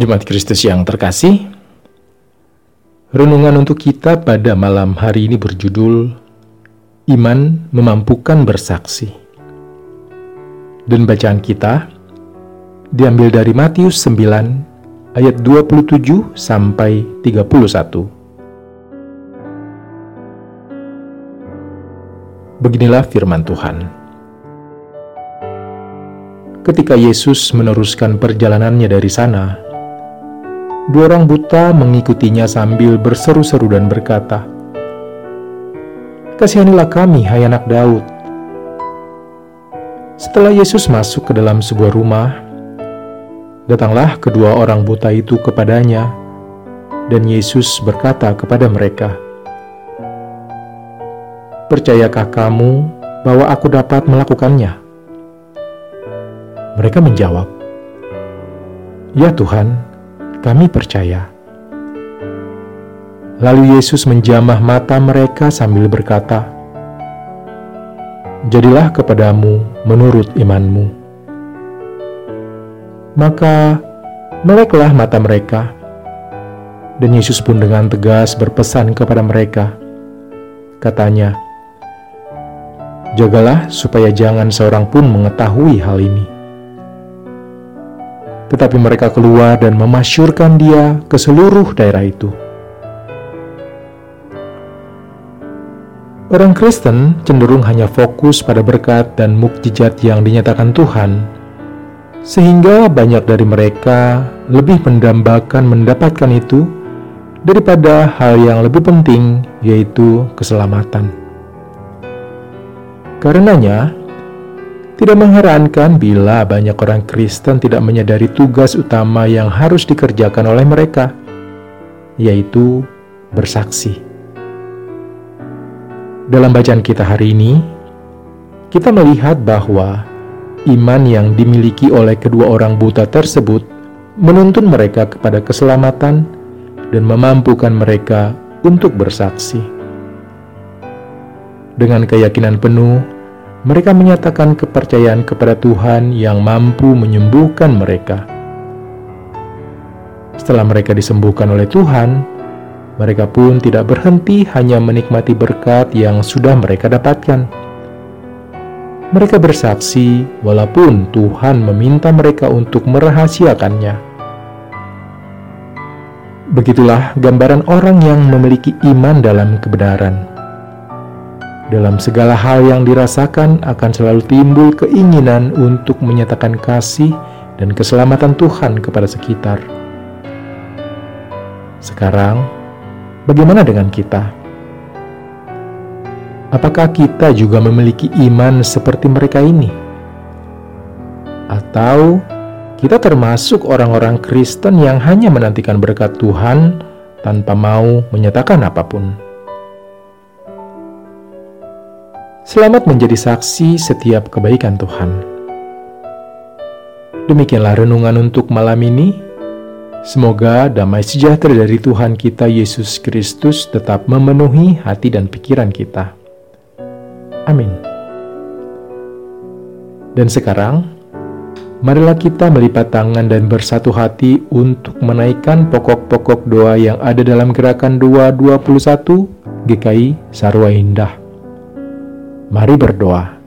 Jemaat Kristus yang terkasih, renungan untuk kita pada malam hari ini berjudul Iman Memampukan Bersaksi. Dan bacaan kita diambil dari Matius 9 ayat 27 sampai 31. Beginilah firman Tuhan. Ketika Yesus meneruskan perjalanannya dari sana, Dua orang buta mengikutinya sambil berseru-seru dan berkata, Kasihanilah kami, hai anak Daud. Setelah Yesus masuk ke dalam sebuah rumah, datanglah kedua orang buta itu kepadanya, dan Yesus berkata kepada mereka, Percayakah kamu bahwa aku dapat melakukannya? Mereka menjawab, Ya Tuhan, kami percaya. Lalu Yesus menjamah mata mereka sambil berkata, Jadilah kepadamu menurut imanmu. Maka meleklah mata mereka, dan Yesus pun dengan tegas berpesan kepada mereka. Katanya, Jagalah supaya jangan seorang pun mengetahui hal ini tetapi mereka keluar dan memasyurkan dia ke seluruh daerah itu. Orang Kristen cenderung hanya fokus pada berkat dan mukjizat yang dinyatakan Tuhan, sehingga banyak dari mereka lebih mendambakan mendapatkan itu daripada hal yang lebih penting, yaitu keselamatan. Karenanya, tidak mengherankan bila banyak orang Kristen tidak menyadari tugas utama yang harus dikerjakan oleh mereka, yaitu bersaksi. Dalam bacaan kita hari ini, kita melihat bahwa iman yang dimiliki oleh kedua orang buta tersebut menuntun mereka kepada keselamatan dan memampukan mereka untuk bersaksi. Dengan keyakinan penuh, mereka menyatakan kepercayaan kepada Tuhan yang mampu menyembuhkan mereka. Setelah mereka disembuhkan oleh Tuhan, mereka pun tidak berhenti hanya menikmati berkat yang sudah mereka dapatkan. Mereka bersaksi, walaupun Tuhan meminta mereka untuk merahasiakannya. Begitulah gambaran orang yang memiliki iman dalam kebenaran dalam segala hal yang dirasakan akan selalu timbul keinginan untuk menyatakan kasih dan keselamatan Tuhan kepada sekitar. Sekarang, bagaimana dengan kita? Apakah kita juga memiliki iman seperti mereka ini? Atau kita termasuk orang-orang Kristen yang hanya menantikan berkat Tuhan tanpa mau menyatakan apa pun? Selamat menjadi saksi setiap kebaikan Tuhan. Demikianlah renungan untuk malam ini. Semoga damai sejahtera dari Tuhan kita Yesus Kristus tetap memenuhi hati dan pikiran kita. Amin. Dan sekarang, marilah kita melipat tangan dan bersatu hati untuk menaikkan pokok-pokok doa yang ada dalam gerakan 221 GKI Sarwa Indah. Mari berdoa.